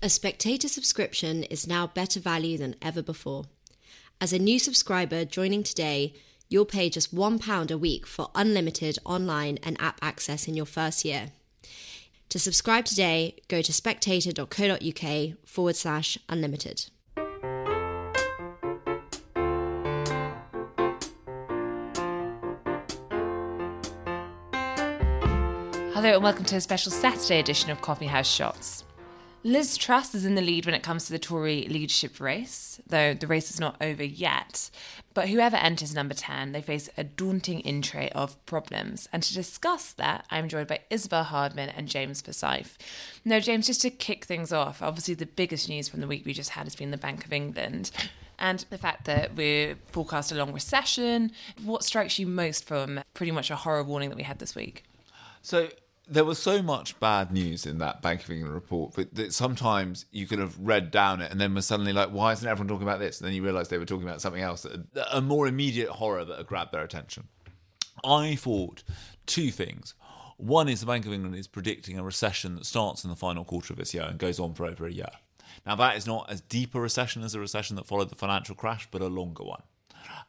A spectator subscription is now better value than ever before. As a new subscriber joining today, you'll pay just £1 a week for unlimited online and app access in your first year. To subscribe today, go to spectator.co.uk forward slash unlimited. Hello and welcome to a special Saturday edition of Coffee House Shots. Liz Truss is in the lead when it comes to the Tory leadership race, though the race is not over yet. But whoever enters number 10, they face a daunting in of problems. And to discuss that, I'm joined by Isabel Hardman and James Forsyth. Now, James, just to kick things off, obviously the biggest news from the week we just had has been the Bank of England and the fact that we're forecast a long recession. What strikes you most from pretty much a horror warning that we had this week? So there was so much bad news in that Bank of England report that, that sometimes you could have read down it and then was suddenly like, why isn't everyone talking about this? And then you realise they were talking about something else, that, a more immediate horror that had grabbed their attention. I thought two things. One is the Bank of England is predicting a recession that starts in the final quarter of this year and goes on for over a year. Now, that is not as deep a recession as a recession that followed the financial crash, but a longer one.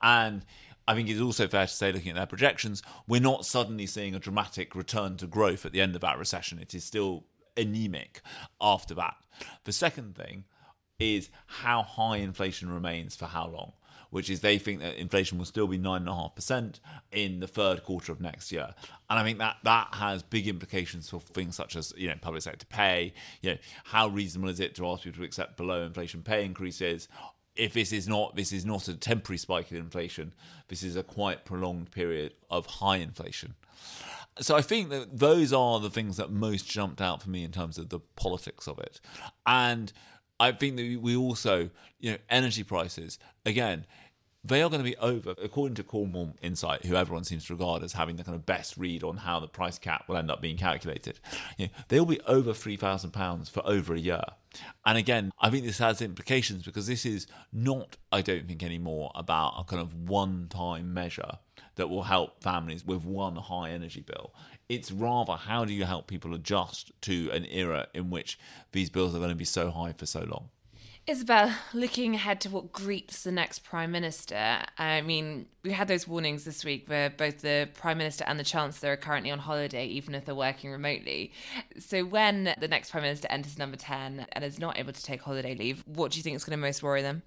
And I think it's also fair to say, looking at their projections, we're not suddenly seeing a dramatic return to growth at the end of that recession. It is still anemic after that. The second thing is how high inflation remains for how long, which is they think that inflation will still be 9.5% in the third quarter of next year. And I think that that has big implications for things such as, you know, public sector pay, you know, how reasonable is it to ask people to accept below inflation pay increases? If this is not this is not a temporary spike in inflation, this is a quite prolonged period of high inflation. So I think that those are the things that most jumped out for me in terms of the politics of it, and I think that we also, you know, energy prices again they are going to be over, according to Cornwall Insight, who everyone seems to regard as having the kind of best read on how the price cap will end up being calculated. You know, they'll be over £3,000 for over a year. And again, I think this has implications because this is not, I don't think, anymore about a kind of one time measure that will help families with one high energy bill. It's rather how do you help people adjust to an era in which these bills are going to be so high for so long. Isabel, looking ahead to what greets the next Prime Minister, I mean, we had those warnings this week where both the Prime Minister and the Chancellor are currently on holiday, even if they're working remotely. So, when the next Prime Minister enters number 10 and is not able to take holiday leave, what do you think is going to most worry them?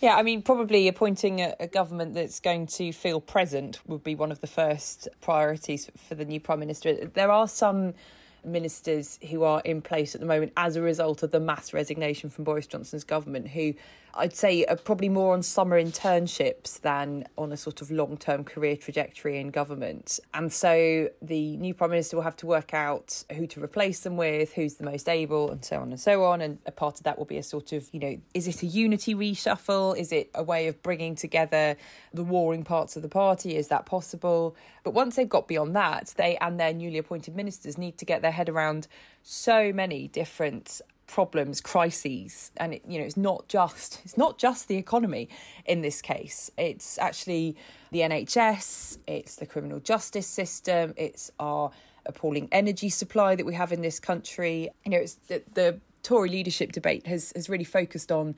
Yeah, I mean, probably appointing a, a, government that's going to feel present would be one of the first priorities for the new Prime Minister. There are some ministers who are in place at the moment as a result of the mass resignation from Boris Johnson's government, who I'd say are probably more on summer internships than on a sort of long term career trajectory in government. And so the new Prime Minister will have to work out who to replace them with, who's the most able, and so on and so on. And a part of that will be a sort of, you know, is it a unity reshuffle? Is it a way of bringing together the warring parts of the party? Is that possible? But once they've got beyond that, they and their newly appointed ministers need to get their head around so many different problems crises and it, you know it's not just it's not just the economy in this case. It's actually the NHS it's the criminal justice system it's our appalling energy supply that we have in this country. You know it's the, the Tory leadership debate has has really focused on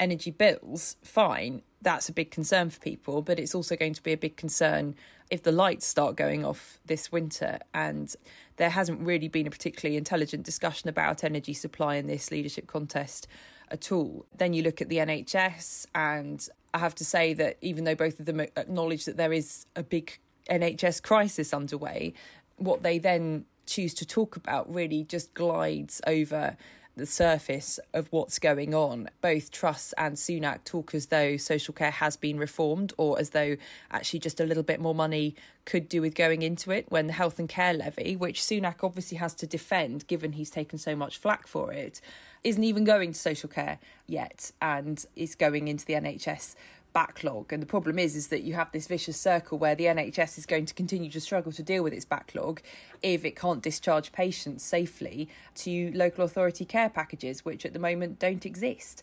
energy bills. Fine that's a big concern for people but it's also going to be a big concern if the lights start going off this winter and there hasn't really been a particularly intelligent discussion about energy supply in this leadership contest at all. Then you look at the NHS, and I have to say that even though both of them acknowledge that there is a big NHS crisis underway, what they then choose to talk about really just glides over the surface of what's going on. Both Truss and Sunak talk as though social care has been reformed or as though actually just a little bit more money could do with going into it when the health and care levy, which Sunak obviously has to defend given he's taken so much flack for it, isn't even going to social care yet and is going into the NHS backlog. And the problem is, is that you have this vicious circle where the NHS is going to continue to struggle to deal with its backlog if it can't discharge patients safely to local authority care packages, which at the moment don't exist.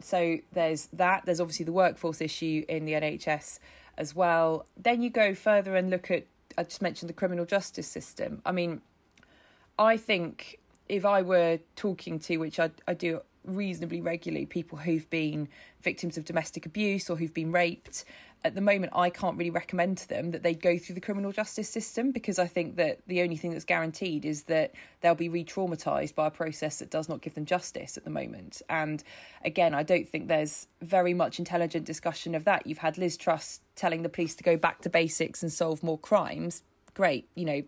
So there's that. There's obviously the workforce issue in the NHS as well. Then you go further and look at, I just mentioned the criminal justice system. I mean, I think if I were talking to, which I, I do reasonably regularly, people who've been victims of domestic abuse or who've been raped, at the moment I can't really recommend to them that they go through the criminal justice system because I think that the only thing that's guaranteed is that they'll be re traumatized by a process that does not give them justice at the moment. And again, I don't think there's very much intelligent discussion of that. You've had Liz Truss telling the police to go back to basics and solve more crimes. Great, you know,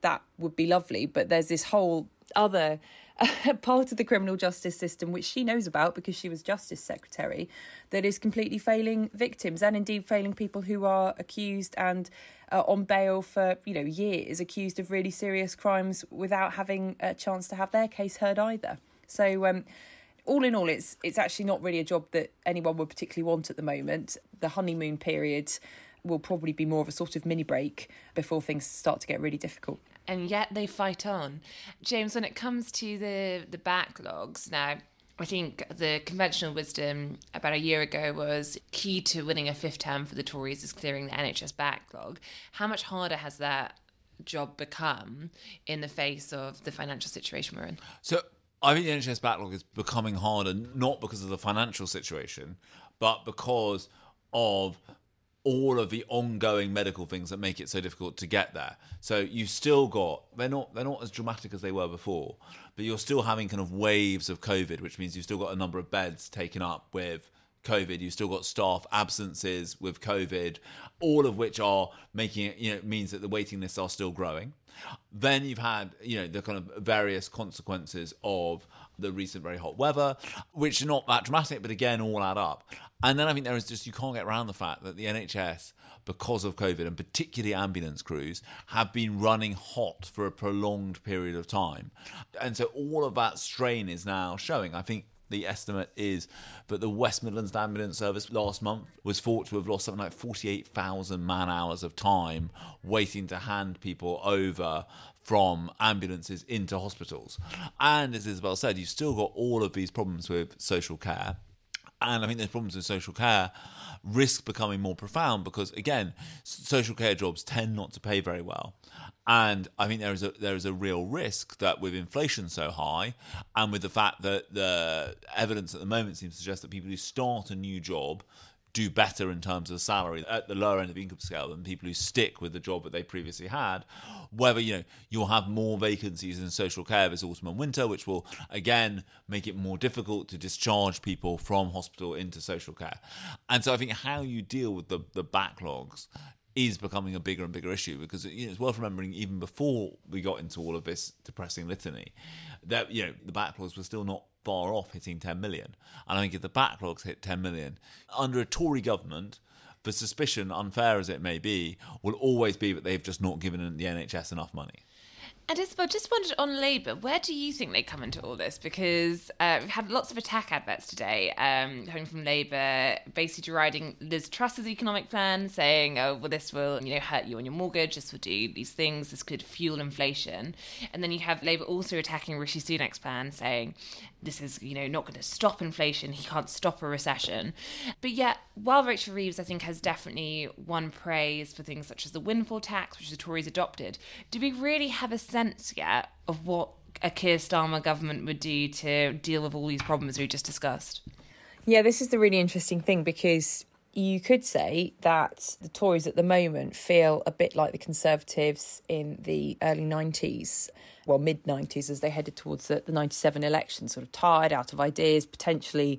that would be lovely. But there's this whole other part of the criminal justice system, which she knows about because she was Justice Secretary, that is completely failing victims and indeed failing people who are accused and uh, on bail for you know years, accused of really serious crimes without having a chance to have their case heard either. So. Um, all in all, it's it's actually not really a job that anyone would particularly want at the moment. The honeymoon period will probably be more of a sort of mini break before things start to get really difficult and yet they fight on. James, when it comes to the the backlogs, now I think the conventional wisdom about a year ago was key to winning a fifth term for the Tories is clearing the NHS backlog. How much harder has that job become in the face of the financial situation we're in? So I think the NHS backlog is becoming harder not because of the financial situation, but because of all of the ongoing medical things that make it so difficult to get there. So you've still got they're not they're not as dramatic as they were before, but you're still having kind of waves of COVID, which means you've still got a number of beds taken up with COVID. You've still got staff absences with COVID, all of which are making it, you know, means that the waiting lists are still growing. Then you've had, you know, the kind of various consequences of the recent very hot weather, which are not that dramatic, but again, all add up. And then I think there is just, you can't get around the fact that the NHS, because of COVID and particularly ambulance crews, have been running hot for a prolonged period of time. And so all of that strain is now showing. I think the estimate is that the West Midlands Ambulance Service last month was thought to have lost something like 48,000 man hours of time waiting to hand people over from ambulances into hospitals. And as Isabel said, you've still got all of these problems with social care. And I think there's problems with social care risk becoming more profound because, again, social care jobs tend not to pay very well. And I think there is a there is a real risk that with inflation so high, and with the fact that the evidence at the moment seems to suggest that people who start a new job do better in terms of salary at the lower end of the income scale than people who stick with the job that they previously had. Whether you know you'll have more vacancies in social care this autumn and winter, which will again make it more difficult to discharge people from hospital into social care. And so I think how you deal with the the backlogs is becoming a bigger and bigger issue because you know, it's worth remembering even before we got into all of this depressing litany that you know the backlogs were still not far off hitting 10 million. And I think if the backlogs hit 10 million under a Tory government, the suspicion, unfair as it may be, will always be that they've just not given the NHS enough money. And Isabel, just wondered on Labour, where do you think they come into all this? Because uh, we've had lots of attack adverts today um, coming from Labour, basically deriding Liz Truss's economic plan, saying, "Oh, well, this will you know hurt you on your mortgage. This will do these things. This could fuel inflation." And then you have Labour also attacking Rishi Sunak's plan, saying, this is you know not going to stop inflation he can't stop a recession but yet while rachel reeves i think has definitely won praise for things such as the windfall tax which the tories adopted do we really have a sense yet of what a keir starmer government would do to deal with all these problems we just discussed yeah this is the really interesting thing because you could say that the Tories at the moment feel a bit like the Conservatives in the early 90s, well, mid 90s, as they headed towards the, the 97 election, sort of tired, out of ideas, potentially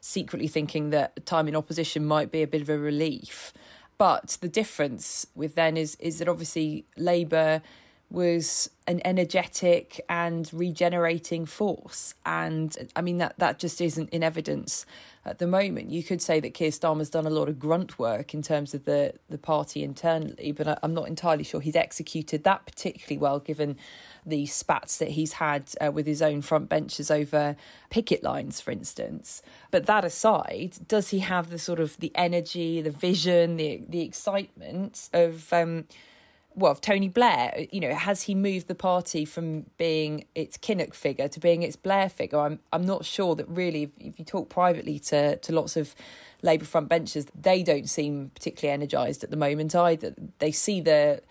secretly thinking that time in opposition might be a bit of a relief. But the difference with then is is that obviously Labour was an energetic and regenerating force. And I mean, that, that just isn't in evidence at the moment. You could say that Keir Starmer's done a lot of grunt work in terms of the, the party internally, but I, I'm not entirely sure he's executed that particularly well, given the spats that he's had uh, with his own front benches over picket lines, for instance. But that aside, does he have the sort of the energy, the vision, the the excitement of um, well, Tony Blair, you know, has he moved the party from being its Kinnock figure to being its Blair figure? I'm I'm not sure that really. If, you talk privately to to lots of Labour front benches, they don't seem particularly energised at the moment either. They see the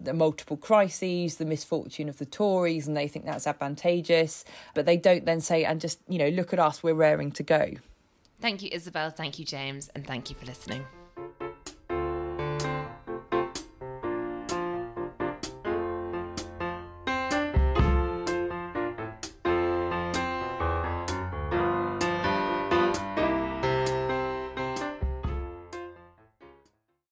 the multiple crises, the misfortune of the Tories, and they think that's advantageous. But they don't then say, and just, you know, look at us, we're raring to go. Thank you, Isabel. Thank you, James. And thank you for listening.